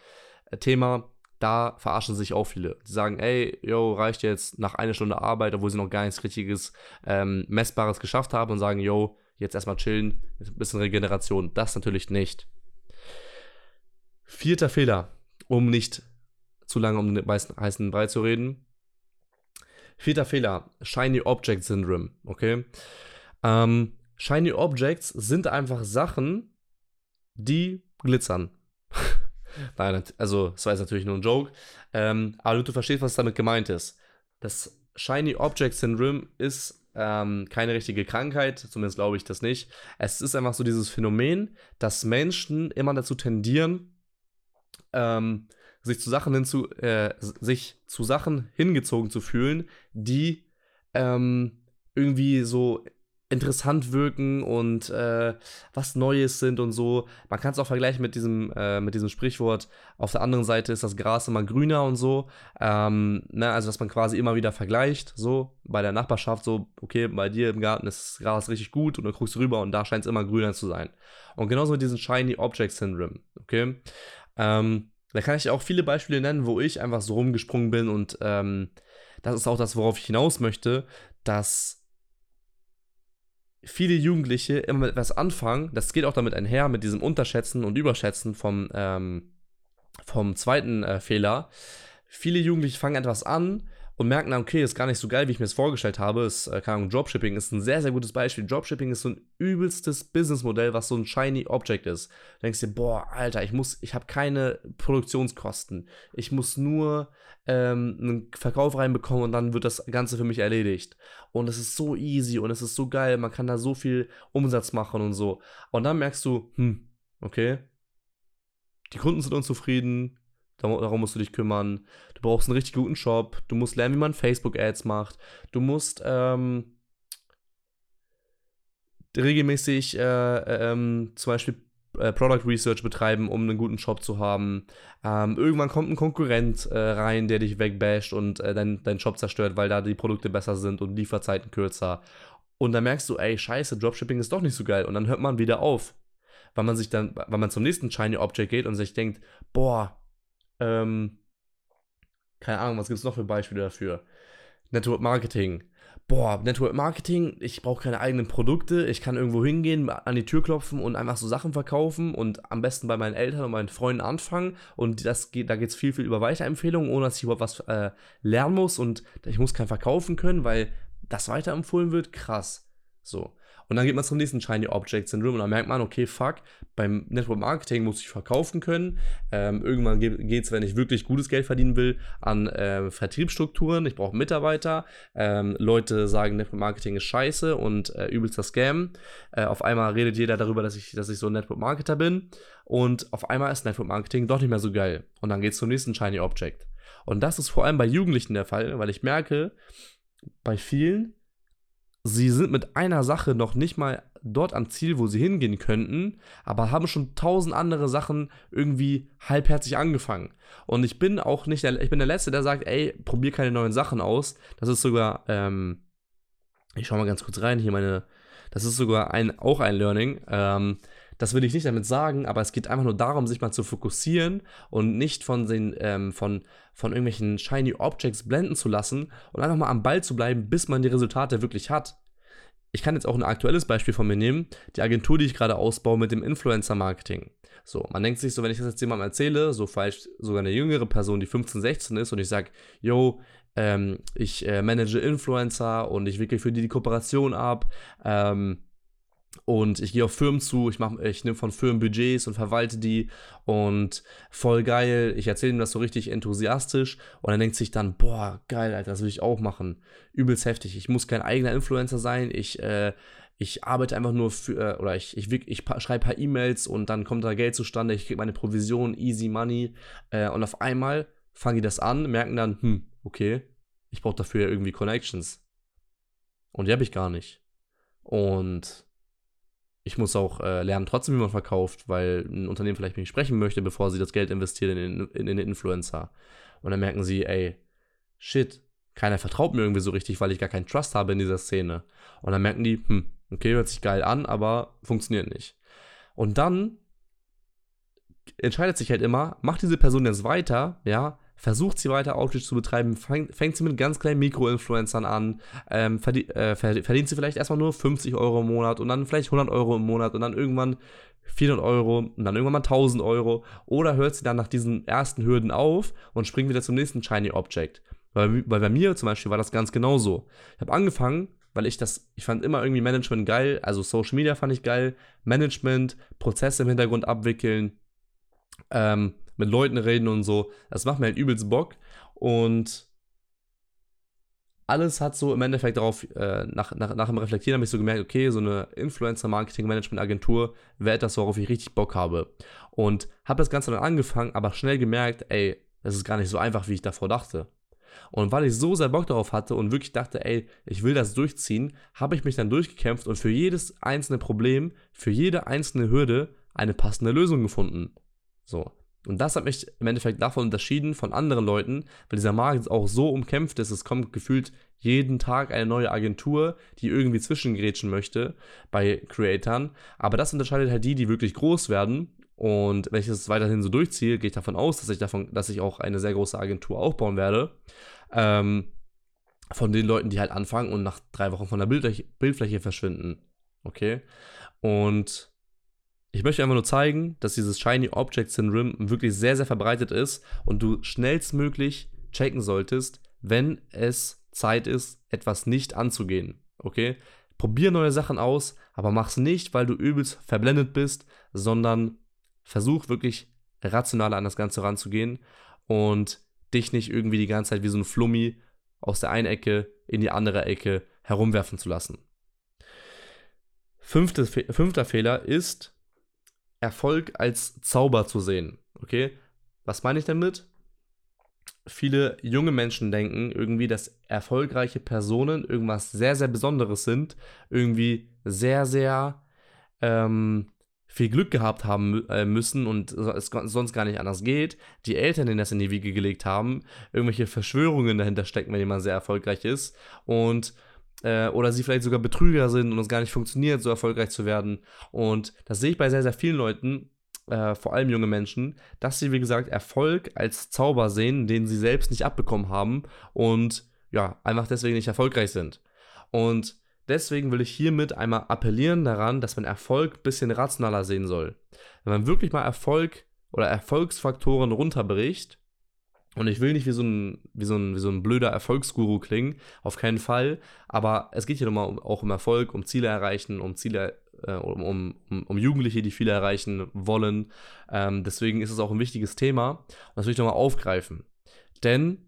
Speaker 1: äh, Thema, da verarschen sich auch viele. Die sagen, ey, yo, reicht jetzt nach einer Stunde Arbeit, obwohl sie noch gar nichts richtiges, ähm, Messbares geschafft haben und sagen, yo, jetzt erstmal chillen, jetzt ein bisschen Regeneration. Das natürlich nicht. Vierter Fehler, um nicht zu lange um den heißen Brei zu reden. Vierter Fehler, Shiny Object Syndrome, okay? Ähm, Shiny Objects sind einfach Sachen, die glitzern. Nein, also, das war jetzt natürlich nur ein Joke. Ähm, aber du verstehst, was damit gemeint ist. Das Shiny Object Syndrome ist ähm, keine richtige Krankheit, zumindest glaube ich das nicht. Es ist einfach so dieses Phänomen, dass Menschen immer dazu tendieren, ähm, sich zu Sachen hinzu, äh, sich zu Sachen hingezogen zu fühlen, die ähm, irgendwie so interessant wirken und äh, was Neues sind und so. Man kann es auch vergleichen mit diesem, äh, mit diesem Sprichwort, auf der anderen Seite ist das Gras immer grüner und so. Ähm, ne, also, dass man quasi immer wieder vergleicht, so bei der Nachbarschaft, so, okay, bei dir im Garten ist das Gras richtig gut und du guckst rüber und da scheint es immer grüner zu sein. Und genauso mit diesem Shiny Object Syndrome, okay? Ähm, da kann ich auch viele Beispiele nennen, wo ich einfach so rumgesprungen bin und ähm, das ist auch das, worauf ich hinaus möchte, dass viele Jugendliche immer mit etwas anfangen. Das geht auch damit einher, mit diesem Unterschätzen und Überschätzen vom, ähm, vom zweiten äh, Fehler. Viele Jugendliche fangen etwas an und merken dann, okay, ist gar nicht so geil, wie ich mir das vorgestellt habe. Ist, äh, keine Ahnung, Dropshipping ist ein sehr, sehr gutes Beispiel. Dropshipping ist so ein übelstes Businessmodell, was so ein shiny Object ist. Du denkst dir, boah, Alter, ich muss, ich habe keine Produktionskosten. Ich muss nur ähm, einen Verkauf reinbekommen und dann wird das Ganze für mich erledigt. Und es ist so easy und es ist so geil, man kann da so viel Umsatz machen und so. Und dann merkst du, hm, okay, die Kunden sind unzufrieden, Darum musst du dich kümmern. Du brauchst einen richtig guten Shop. Du musst lernen, wie man Facebook-Ads macht. Du musst ähm, regelmäßig äh, äh ähm, zum Beispiel äh, Product Research betreiben, um einen guten Shop zu haben. Ähm, irgendwann kommt ein Konkurrent äh, rein, der dich wegbasht und äh, deinen dein Shop zerstört, weil da die Produkte besser sind und Lieferzeiten kürzer. Und dann merkst du, ey, scheiße, Dropshipping ist doch nicht so geil. Und dann hört man wieder auf. Weil man sich dann, weil man zum nächsten Shiny Object geht und sich denkt, boah, ähm, keine Ahnung, was gibt es noch für Beispiele dafür? Network Marketing. Boah, Network Marketing, ich brauche keine eigenen Produkte, ich kann irgendwo hingehen, an die Tür klopfen und einfach so Sachen verkaufen und am besten bei meinen Eltern und meinen Freunden anfangen. Und das geht, da geht es viel, viel über Weiterempfehlungen, ohne dass ich überhaupt was äh, lernen muss und ich muss kein verkaufen können, weil das weiterempfohlen wird. Krass. So. Und dann geht man zum nächsten Shiny Object Syndrome und dann merkt man, okay, fuck, beim Network Marketing muss ich verkaufen können. Ähm, irgendwann geht es, wenn ich wirklich gutes Geld verdienen will, an äh, Vertriebsstrukturen. Ich brauche Mitarbeiter. Ähm, Leute sagen, Network Marketing ist scheiße und äh, übelster Scam. Äh, auf einmal redet jeder darüber, dass ich, dass ich so ein Network Marketer bin. Und auf einmal ist Network Marketing doch nicht mehr so geil. Und dann geht es zum nächsten Shiny Object. Und das ist vor allem bei Jugendlichen der Fall, weil ich merke, bei vielen sie sind mit einer Sache noch nicht mal dort am Ziel, wo sie hingehen könnten, aber haben schon tausend andere Sachen irgendwie halbherzig angefangen. Und ich bin auch nicht der, ich bin der Letzte, der sagt, ey, probier keine neuen Sachen aus. Das ist sogar, ähm, ich schau mal ganz kurz rein, hier meine, das ist sogar ein, auch ein Learning. Ähm, das will ich nicht damit sagen, aber es geht einfach nur darum, sich mal zu fokussieren und nicht von, den, ähm, von, von irgendwelchen shiny Objects blenden zu lassen und einfach mal am Ball zu bleiben, bis man die Resultate wirklich hat. Ich kann jetzt auch ein aktuelles Beispiel von mir nehmen, die Agentur, die ich gerade ausbaue mit dem Influencer-Marketing. So, man denkt sich so, wenn ich das jetzt jemandem erzähle, so falsch sogar eine jüngere Person, die 15, 16 ist und ich sage, yo, ähm, ich äh, manage Influencer und ich wickle für die die Kooperation ab, ähm, und ich gehe auf Firmen zu, ich, ich nehme von Firmen Budgets und verwalte die und voll geil. Ich erzähle ihm das so richtig enthusiastisch und er denkt sich dann, boah, geil, Alter, das will ich auch machen. Übelst heftig. Ich muss kein eigener Influencer sein. Ich, äh, ich arbeite einfach nur für, äh, oder ich, ich, ich schreibe ein paar E-Mails und dann kommt da Geld zustande, ich kriege meine Provision, easy money. Äh, und auf einmal fangen die das an, merken dann, hm, okay, ich brauche dafür ja irgendwie Connections. Und die habe ich gar nicht. Und ich muss auch äh, lernen, trotzdem, wie man verkauft, weil ein Unternehmen vielleicht mit mir sprechen möchte, bevor sie das Geld investieren in, in, in den Influencer. Und dann merken sie, ey, shit, keiner vertraut mir irgendwie so richtig, weil ich gar keinen Trust habe in dieser Szene. Und dann merken die, hm, okay, hört sich geil an, aber funktioniert nicht. Und dann entscheidet sich halt immer, macht diese Person jetzt weiter, ja, versucht sie weiter Outreach zu betreiben, fängt, fängt sie mit ganz kleinen Mikroinfluencern an, ähm, verdient, äh, verdient sie vielleicht erstmal nur 50 Euro im Monat und dann vielleicht 100 Euro im Monat und dann irgendwann 400 Euro und dann irgendwann mal 1000 Euro oder hört sie dann nach diesen ersten Hürden auf und springt wieder zum nächsten Shiny Object. Weil, weil bei mir zum Beispiel war das ganz genauso. Ich habe angefangen, weil ich das, ich fand immer irgendwie Management geil, also Social Media fand ich geil, Management, Prozesse im Hintergrund abwickeln, ähm, mit Leuten reden und so. Das macht mir halt übelst Bock. Und alles hat so im Endeffekt darauf, äh, nach, nach, nach dem Reflektieren habe ich so gemerkt, okay, so eine Influencer-Marketing-Management-Agentur wäre etwas, worauf ich richtig Bock habe. Und habe das Ganze dann angefangen, aber schnell gemerkt, ey, das ist gar nicht so einfach, wie ich davor dachte. Und weil ich so sehr Bock darauf hatte und wirklich dachte, ey, ich will das durchziehen, habe ich mich dann durchgekämpft und für jedes einzelne Problem, für jede einzelne Hürde eine passende Lösung gefunden. So. Und das hat mich im Endeffekt davon unterschieden von anderen Leuten, weil dieser Markt auch so umkämpft ist. Es kommt gefühlt jeden Tag eine neue Agentur, die irgendwie zwischengrätschen möchte bei Creatoren. Aber das unterscheidet halt die, die wirklich groß werden. Und wenn ich das weiterhin so durchziehe, gehe ich davon aus, dass ich davon, dass ich auch eine sehr große Agentur aufbauen werde. Ähm, von den Leuten, die halt anfangen und nach drei Wochen von der Bildfläche verschwinden. Okay? Und ich möchte einfach nur zeigen, dass dieses Shiny Object Syndrome wirklich sehr, sehr verbreitet ist und du schnellstmöglich checken solltest, wenn es Zeit ist, etwas nicht anzugehen. Okay? Probier neue Sachen aus, aber mach's nicht, weil du übelst verblendet bist, sondern versuch wirklich rational an das Ganze ranzugehen und dich nicht irgendwie die ganze Zeit wie so ein Flummi aus der einen Ecke in die andere Ecke herumwerfen zu lassen. Fünfte, fünfter Fehler ist, Erfolg als Zauber zu sehen. Okay? Was meine ich damit? Viele junge Menschen denken irgendwie, dass erfolgreiche Personen irgendwas sehr, sehr Besonderes sind, irgendwie sehr, sehr ähm, viel Glück gehabt haben äh, müssen und es sonst gar nicht anders geht, die Eltern denen das in die Wiege gelegt haben, irgendwelche Verschwörungen dahinter stecken, wenn jemand sehr erfolgreich ist und äh, oder sie vielleicht sogar Betrüger sind und es gar nicht funktioniert, so erfolgreich zu werden. Und das sehe ich bei sehr, sehr vielen Leuten, äh, vor allem junge Menschen, dass sie, wie gesagt, Erfolg als Zauber sehen, den sie selbst nicht abbekommen haben und ja, einfach deswegen nicht erfolgreich sind. Und deswegen will ich hiermit einmal appellieren daran, dass man Erfolg ein bisschen rationaler sehen soll. Wenn man wirklich mal Erfolg oder Erfolgsfaktoren runterbricht, und ich will nicht wie so ein, wie so ein, wie so ein blöder Erfolgsguru klingen, auf keinen Fall. Aber es geht hier nochmal um, auch um Erfolg, um Ziele erreichen, um Ziele, äh, um, um, um, Jugendliche, die viele erreichen wollen. Ähm, deswegen ist es auch ein wichtiges Thema. Und das will ich nochmal aufgreifen. Denn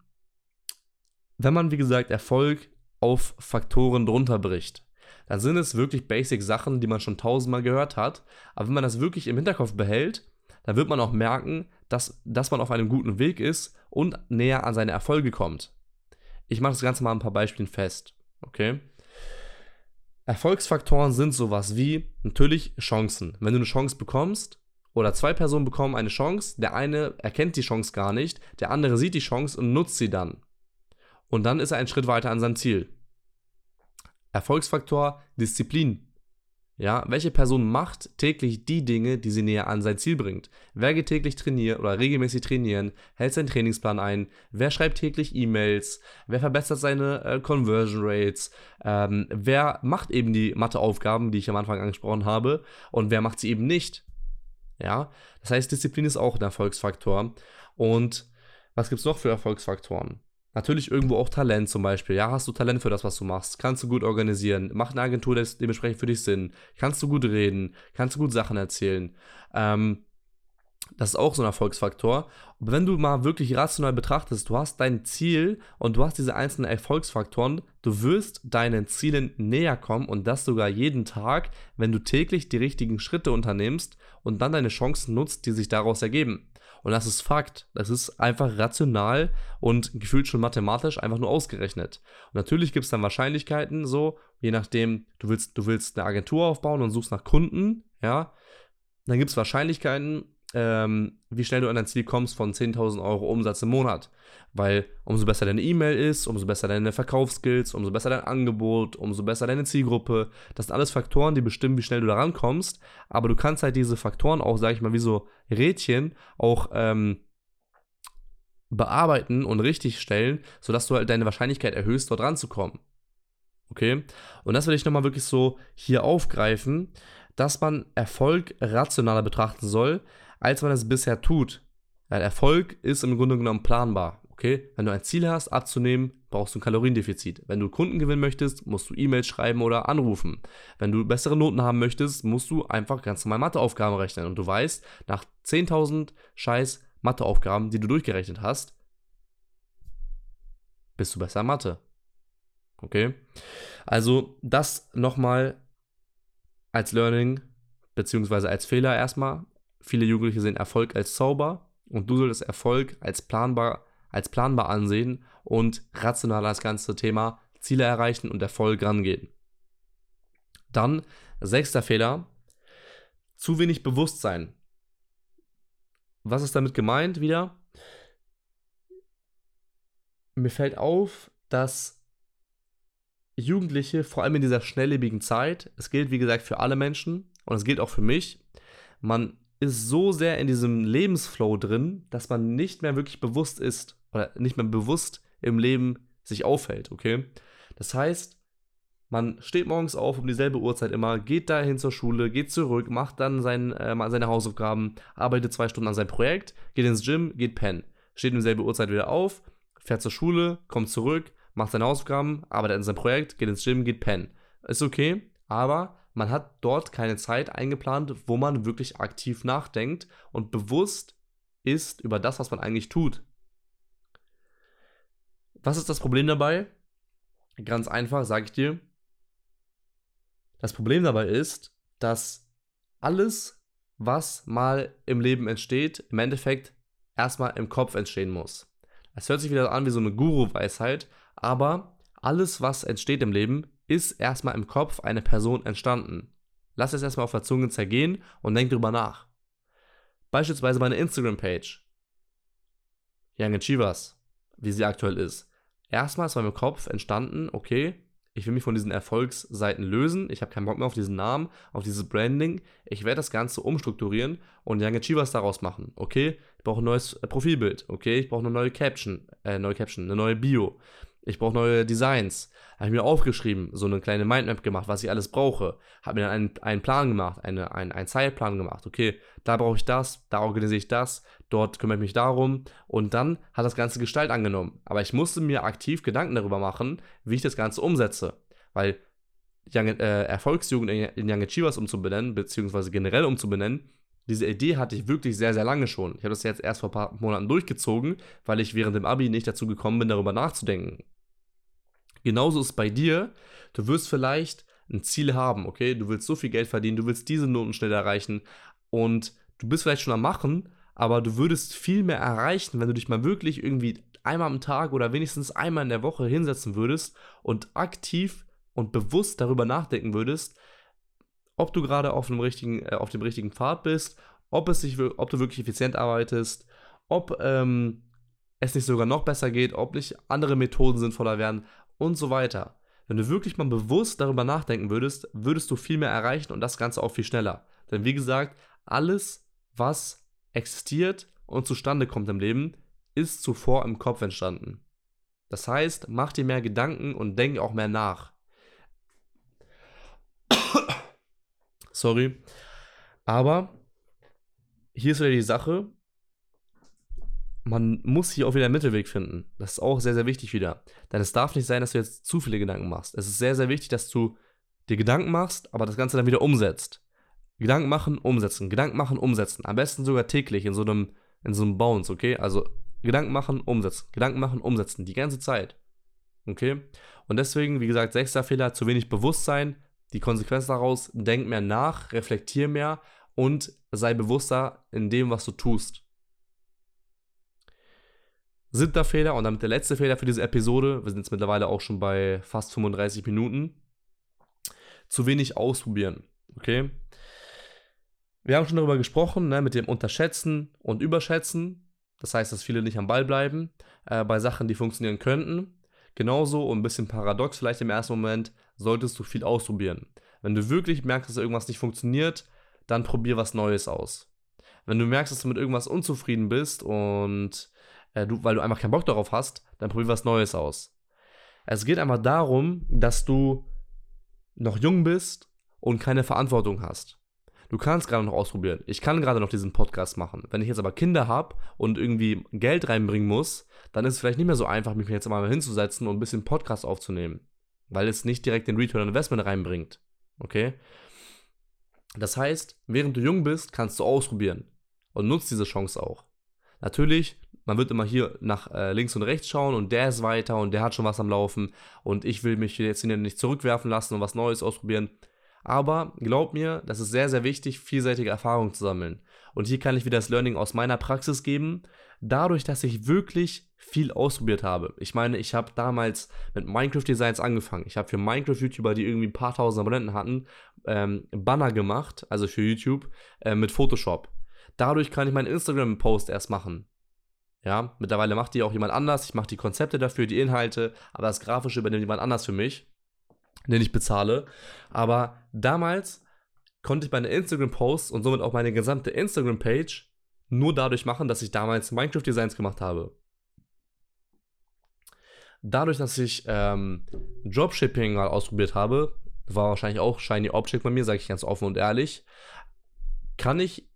Speaker 1: wenn man, wie gesagt, Erfolg auf Faktoren drunter bricht, dann sind es wirklich basic Sachen, die man schon tausendmal gehört hat. Aber wenn man das wirklich im Hinterkopf behält, dann wird man auch merken, dass, dass man auf einem guten Weg ist und näher an seine Erfolge kommt. Ich mache das Ganze mal ein paar Beispielen fest. Okay? Erfolgsfaktoren sind sowas wie natürlich Chancen. Wenn du eine Chance bekommst oder zwei Personen bekommen eine Chance, der eine erkennt die Chance gar nicht, der andere sieht die Chance und nutzt sie dann. Und dann ist er einen Schritt weiter an sein Ziel. Erfolgsfaktor Disziplin. Ja, welche Person macht täglich die Dinge, die sie näher an sein Ziel bringt? Wer geht täglich trainieren oder regelmäßig trainieren, hält seinen Trainingsplan ein? Wer schreibt täglich E-Mails? Wer verbessert seine äh, Conversion Rates? Ähm, wer macht eben die Matheaufgaben, die ich am Anfang angesprochen habe? Und wer macht sie eben nicht? Ja, das heißt, Disziplin ist auch ein Erfolgsfaktor. Und was gibt es noch für Erfolgsfaktoren? Natürlich irgendwo auch Talent zum Beispiel. Ja, hast du Talent für das, was du machst? Kannst du gut organisieren? Macht eine Agentur das dementsprechend für dich Sinn? Kannst du gut reden? Kannst du gut Sachen erzählen? Ähm, Das ist auch so ein Erfolgsfaktor. Aber wenn du mal wirklich rational betrachtest, du hast dein Ziel und du hast diese einzelnen Erfolgsfaktoren, du wirst deinen Zielen näher kommen und das sogar jeden Tag, wenn du täglich die richtigen Schritte unternimmst und dann deine Chancen nutzt, die sich daraus ergeben. Und das ist Fakt. Das ist einfach rational und gefühlt schon mathematisch einfach nur ausgerechnet. Und natürlich gibt es dann Wahrscheinlichkeiten, so, je nachdem, du willst, du willst eine Agentur aufbauen und suchst nach Kunden, ja. Dann gibt es Wahrscheinlichkeiten, ähm, wie schnell du an dein Ziel kommst von 10.000 Euro Umsatz im Monat. Weil umso besser deine E-Mail ist, umso besser deine Verkaufsskills, umso besser dein Angebot, umso besser deine Zielgruppe. Das sind alles Faktoren, die bestimmen, wie schnell du da rankommst. Aber du kannst halt diese Faktoren auch, sag ich mal, wie so Rädchen auch ähm, bearbeiten und richtig stellen, sodass du halt deine Wahrscheinlichkeit erhöhst, dort ranzukommen. Okay? Und das will ich nochmal wirklich so hier aufgreifen, dass man Erfolg rationaler betrachten soll, als man es bisher tut. Weil Erfolg ist im Grunde genommen planbar. Okay, wenn du ein Ziel hast, abzunehmen, brauchst du ein Kaloriendefizit. Wenn du Kunden gewinnen möchtest, musst du E-Mails schreiben oder anrufen. Wenn du bessere Noten haben möchtest, musst du einfach ganz normal Matheaufgaben rechnen. Und du weißt, nach 10.000 scheiß Matheaufgaben, die du durchgerechnet hast, bist du besser Mathe. Okay? Also, das nochmal als Learning, beziehungsweise als Fehler erstmal. Viele Jugendliche sehen Erfolg als Zauber und du solltest Erfolg als planbar, als planbar ansehen und rational das ganze Thema Ziele erreichen und Erfolg rangehen. Dann, sechster Fehler, zu wenig Bewusstsein. Was ist damit gemeint wieder? Mir fällt auf, dass Jugendliche, vor allem in dieser schnelllebigen Zeit, es gilt wie gesagt für alle Menschen und es gilt auch für mich, man ist so sehr in diesem Lebensflow drin, dass man nicht mehr wirklich bewusst ist oder nicht mehr bewusst im Leben sich aufhält, okay? Das heißt, man steht morgens auf um dieselbe Uhrzeit immer, geht dahin zur Schule, geht zurück, macht dann sein, äh, seine Hausaufgaben, arbeitet zwei Stunden an seinem Projekt, geht ins Gym, geht pennen, steht um dieselbe Uhrzeit wieder auf, fährt zur Schule, kommt zurück, macht seine Hausaufgaben, arbeitet an seinem Projekt, geht ins Gym, geht pennen. Ist okay, aber man hat dort keine Zeit eingeplant, wo man wirklich aktiv nachdenkt und bewusst ist über das, was man eigentlich tut. Was ist das Problem dabei? Ganz einfach, sage ich dir. Das Problem dabei ist, dass alles, was mal im Leben entsteht, im Endeffekt erstmal im Kopf entstehen muss. Es hört sich wieder an wie so eine Guru-Weisheit, aber alles, was entsteht im Leben, ist erstmal im Kopf eine Person entstanden. Lass es erstmal auf der Zunge zergehen und denk drüber nach. Beispielsweise meine Instagram-Page. Young Achievers, wie sie aktuell ist. Erstmal ist bei meinem Kopf entstanden, okay, ich will mich von diesen Erfolgsseiten lösen. Ich habe keinen Bock mehr auf diesen Namen, auf dieses Branding. Ich werde das Ganze umstrukturieren und Young Achievers daraus machen. Okay, ich brauche ein neues Profilbild. Okay, ich brauche eine neue Caption, äh, neue Caption, eine neue Bio ich brauche neue Designs. Habe ich mir aufgeschrieben, so eine kleine Mindmap gemacht, was ich alles brauche. Habe mir dann einen, einen Plan gemacht, eine, einen, einen Zeitplan gemacht. Okay, da brauche ich das, da organisiere ich das, dort kümmere ich mich darum. Und dann hat das Ganze Gestalt angenommen. Aber ich musste mir aktiv Gedanken darüber machen, wie ich das Ganze umsetze. Weil Young, äh, Erfolgsjugend in, in Young Achievers umzubenennen, beziehungsweise generell umzubenennen, diese Idee hatte ich wirklich sehr, sehr lange schon. Ich habe das jetzt erst vor ein paar Monaten durchgezogen, weil ich während dem Abi nicht dazu gekommen bin, darüber nachzudenken. Genauso ist es bei dir. Du wirst vielleicht ein Ziel haben, okay? Du willst so viel Geld verdienen, du willst diese Noten schnell erreichen und du bist vielleicht schon am Machen, aber du würdest viel mehr erreichen, wenn du dich mal wirklich irgendwie einmal am Tag oder wenigstens einmal in der Woche hinsetzen würdest und aktiv und bewusst darüber nachdenken würdest, ob du gerade auf dem richtigen, äh, auf dem richtigen Pfad bist, ob, es sich, ob du wirklich effizient arbeitest, ob ähm, es nicht sogar noch besser geht, ob nicht andere Methoden sinnvoller werden und so weiter. Wenn du wirklich mal bewusst darüber nachdenken würdest, würdest du viel mehr erreichen und das Ganze auch viel schneller. Denn wie gesagt, alles, was existiert und zustande kommt im Leben, ist zuvor im Kopf entstanden. Das heißt, mach dir mehr Gedanken und denk auch mehr nach. Sorry. Aber hier ist wieder die Sache, man muss hier auch wieder einen Mittelweg finden. Das ist auch sehr, sehr wichtig wieder. Denn es darf nicht sein, dass du jetzt zu viele Gedanken machst. Es ist sehr, sehr wichtig, dass du dir Gedanken machst, aber das Ganze dann wieder umsetzt. Gedanken machen, umsetzen, Gedanken machen, umsetzen. Am besten sogar täglich in so einem, in so einem Bounce, okay? Also Gedanken machen, umsetzen, Gedanken machen, umsetzen, die ganze Zeit. Okay? Und deswegen, wie gesagt, sechster Fehler, zu wenig Bewusstsein, die Konsequenz daraus, denk mehr nach, reflektier mehr und sei bewusster in dem, was du tust. Siebter Fehler und damit der letzte Fehler für diese Episode, wir sind jetzt mittlerweile auch schon bei fast 35 Minuten, zu wenig ausprobieren. Okay? Wir haben schon darüber gesprochen, ne, mit dem Unterschätzen und Überschätzen. Das heißt, dass viele nicht am Ball bleiben äh, bei Sachen, die funktionieren könnten. Genauso und ein bisschen paradox vielleicht im ersten Moment, solltest du viel ausprobieren. Wenn du wirklich merkst, dass irgendwas nicht funktioniert, dann probier was Neues aus. Wenn du merkst, dass du mit irgendwas unzufrieden bist und äh, du, weil du einfach keinen Bock darauf hast, dann probier was Neues aus. Es geht einfach darum, dass du noch jung bist und keine Verantwortung hast. Du kannst gerade noch ausprobieren. Ich kann gerade noch diesen Podcast machen. Wenn ich jetzt aber Kinder habe und irgendwie Geld reinbringen muss, dann ist es vielleicht nicht mehr so einfach, mich jetzt mal hinzusetzen und ein bisschen Podcast aufzunehmen. Weil es nicht direkt den Return on Investment reinbringt. Okay? Das heißt, während du jung bist, kannst du ausprobieren. Und nutzt diese Chance auch. Natürlich, man wird immer hier nach äh, links und rechts schauen und der ist weiter und der hat schon was am Laufen und ich will mich jetzt hier nicht zurückwerfen lassen und was Neues ausprobieren. Aber glaub mir, das ist sehr, sehr wichtig, vielseitige Erfahrungen zu sammeln. Und hier kann ich wieder das Learning aus meiner Praxis geben. Dadurch, dass ich wirklich viel ausprobiert habe. Ich meine, ich habe damals mit Minecraft Designs angefangen. Ich habe für Minecraft-YouTuber, die irgendwie ein paar tausend Abonnenten hatten, ähm, Banner gemacht, also für YouTube, äh, mit Photoshop. Dadurch kann ich meinen Instagram-Post erst machen. Ja, mittlerweile macht die auch jemand anders. Ich mache die Konzepte dafür, die Inhalte, aber das Grafische übernimmt jemand anders für mich den ich bezahle. Aber damals konnte ich meine Instagram-Posts und somit auch meine gesamte Instagram-Page nur dadurch machen, dass ich damals Minecraft-Designs gemacht habe. Dadurch, dass ich ähm, Dropshipping mal ausprobiert habe, war wahrscheinlich auch Shiny Object bei mir, sage ich ganz offen und ehrlich, kann ich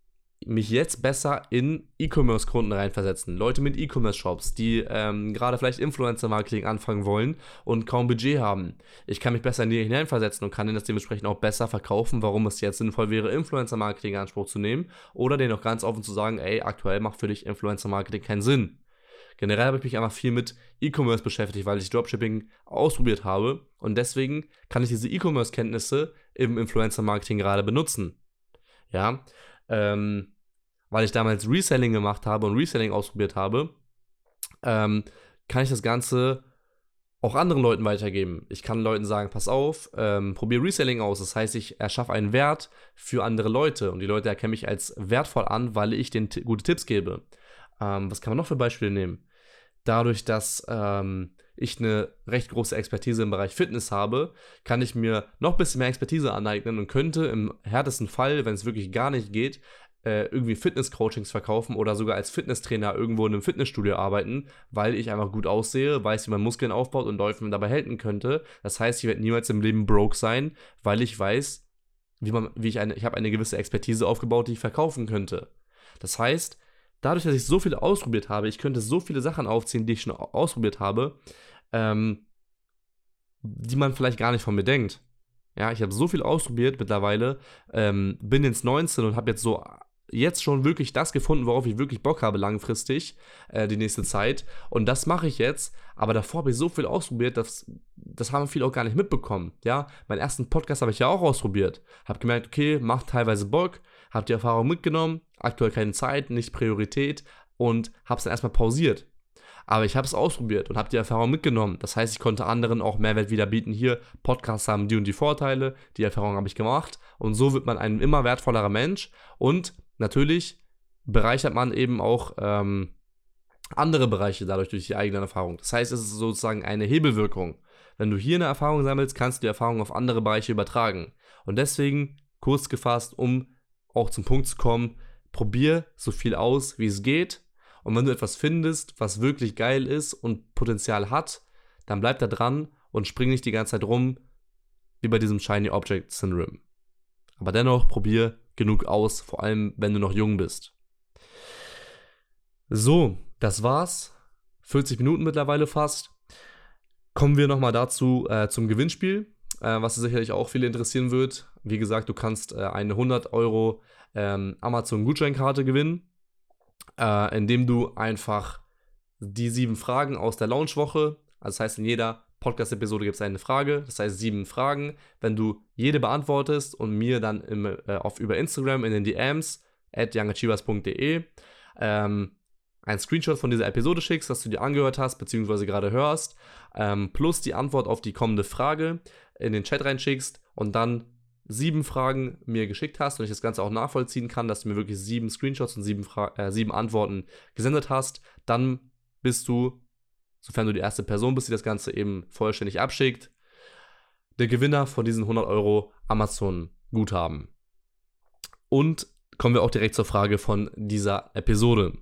Speaker 1: mich jetzt besser in E-Commerce-Kunden reinversetzen. Leute mit E-Commerce-Shops, die ähm, gerade vielleicht Influencer-Marketing anfangen wollen und kaum Budget haben. Ich kann mich besser in die hineinversetzen und kann ihnen das dementsprechend auch besser verkaufen, warum es jetzt sinnvoll wäre, Influencer-Marketing in Anspruch zu nehmen oder denen auch ganz offen zu sagen, ey, aktuell macht für dich Influencer-Marketing keinen Sinn. Generell habe ich mich einfach viel mit E-Commerce beschäftigt, weil ich Dropshipping ausprobiert habe und deswegen kann ich diese E-Commerce-Kenntnisse im Influencer-Marketing gerade benutzen. Ja, ähm, weil ich damals Reselling gemacht habe und Reselling ausprobiert habe, ähm, kann ich das Ganze auch anderen Leuten weitergeben. Ich kann Leuten sagen, pass auf, ähm, probier Reselling aus. Das heißt, ich erschaffe einen Wert für andere Leute und die Leute erkennen mich als wertvoll an, weil ich denen gute Tipps gebe. Ähm, was kann man noch für Beispiele nehmen? Dadurch, dass ähm, ich eine recht große Expertise im Bereich Fitness habe, kann ich mir noch ein bisschen mehr Expertise aneignen und könnte im härtesten Fall, wenn es wirklich gar nicht geht, äh, irgendwie Fitness-Coachings verkaufen oder sogar als Fitnesstrainer irgendwo in einem Fitnessstudio arbeiten, weil ich einfach gut aussehe, weiß, wie man Muskeln aufbaut und Läufen dabei halten könnte. Das heißt, ich werde niemals im Leben broke sein, weil ich weiß, wie man, wie ich eine, ich habe eine gewisse Expertise aufgebaut, die ich verkaufen könnte. Das heißt, dadurch, dass ich so viel ausprobiert habe, ich könnte so viele Sachen aufziehen, die ich schon ausprobiert habe, ähm, die man vielleicht gar nicht von mir denkt. Ja, ich habe so viel ausprobiert mittlerweile, ähm, bin ins 19 und habe jetzt so jetzt schon wirklich das gefunden, worauf ich wirklich Bock habe langfristig, äh, die nächste Zeit. Und das mache ich jetzt. Aber davor habe ich so viel ausprobiert, dass, das haben viele auch gar nicht mitbekommen. Ja, meinen ersten Podcast habe ich ja auch ausprobiert. Habe gemerkt, okay, macht teilweise Bock, habe die Erfahrung mitgenommen, aktuell keine Zeit, nicht Priorität und habe es dann erstmal pausiert. Aber ich habe es ausprobiert und habe die Erfahrung mitgenommen. Das heißt, ich konnte anderen auch Mehrwert wieder bieten. Hier, Podcasts haben die und die Vorteile. Die Erfahrung habe ich gemacht. Und so wird man ein immer wertvollerer Mensch. Und natürlich bereichert man eben auch ähm, andere Bereiche dadurch durch die eigene Erfahrung. Das heißt, es ist sozusagen eine Hebelwirkung. Wenn du hier eine Erfahrung sammelst, kannst du die Erfahrung auf andere Bereiche übertragen. Und deswegen, kurz gefasst, um auch zum Punkt zu kommen, probier so viel aus, wie es geht und wenn du etwas findest, was wirklich geil ist und Potenzial hat, dann bleib da dran und spring nicht die ganze Zeit rum, wie bei diesem Shiny Object Syndrome. Aber dennoch probier genug aus, vor allem wenn du noch jung bist. So, das war's. 40 Minuten mittlerweile fast. Kommen wir nochmal dazu äh, zum Gewinnspiel. äh, was sicherlich auch viele interessieren wird. Wie gesagt, du kannst äh, eine 100 Euro ähm, Amazon-Gutscheinkarte gewinnen, äh, indem du einfach die sieben Fragen aus der Launchwoche, also das heißt in jeder Podcast-Episode gibt es eine Frage, das heißt sieben Fragen. Wenn du jede beantwortest und mir dann im, äh, auf, über Instagram in den DMs at youngachievers.de ähm, ein Screenshot von dieser Episode schickst, das du dir angehört hast, beziehungsweise gerade hörst, ähm, plus die Antwort auf die kommende Frage in den Chat reinschickst und dann sieben Fragen mir geschickt hast und ich das Ganze auch nachvollziehen kann, dass du mir wirklich sieben Screenshots und sieben, Fra äh, sieben Antworten gesendet hast, dann bist du, sofern du die erste Person bist, die das Ganze eben vollständig abschickt, der Gewinner von diesen 100 Euro Amazon-Guthaben. Und kommen wir auch direkt zur Frage von dieser Episode.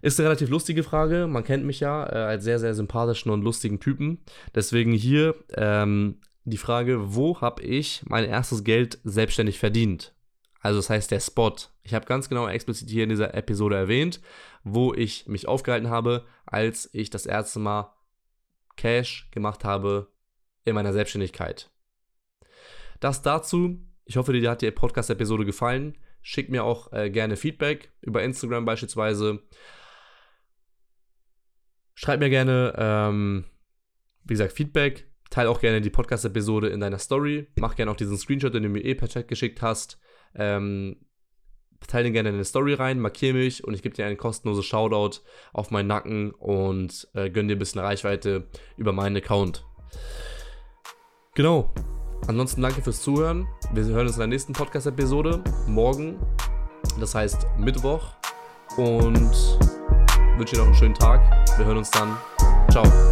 Speaker 1: Ist eine relativ lustige Frage. Man kennt mich ja äh, als sehr, sehr sympathischen und lustigen Typen. Deswegen hier ähm, die Frage, wo habe ich mein erstes Geld selbstständig verdient? Also das heißt der Spot. Ich habe ganz genau explizit hier in dieser Episode erwähnt, wo ich mich aufgehalten habe, als ich das erste Mal Cash gemacht habe in meiner Selbstständigkeit. Das dazu. Ich hoffe, dir hat die Podcast-Episode gefallen. Schick mir auch äh, gerne Feedback über Instagram beispielsweise. Schreib mir gerne, ähm, wie gesagt, Feedback. Teil auch gerne die Podcast-Episode in deiner Story. Mach gerne auch diesen Screenshot, den du mir eh per Chat geschickt hast. Ähm, teile gerne in eine Story rein, markiere mich und ich gebe dir ein kostenloses Shoutout auf meinen Nacken und äh, gönn dir ein bisschen Reichweite über meinen Account. Genau. Ansonsten danke fürs Zuhören. Wir hören uns in der nächsten Podcast-Episode morgen. Das heißt Mittwoch. Und wünsche dir noch einen schönen Tag. Wir hören uns dann. Ciao.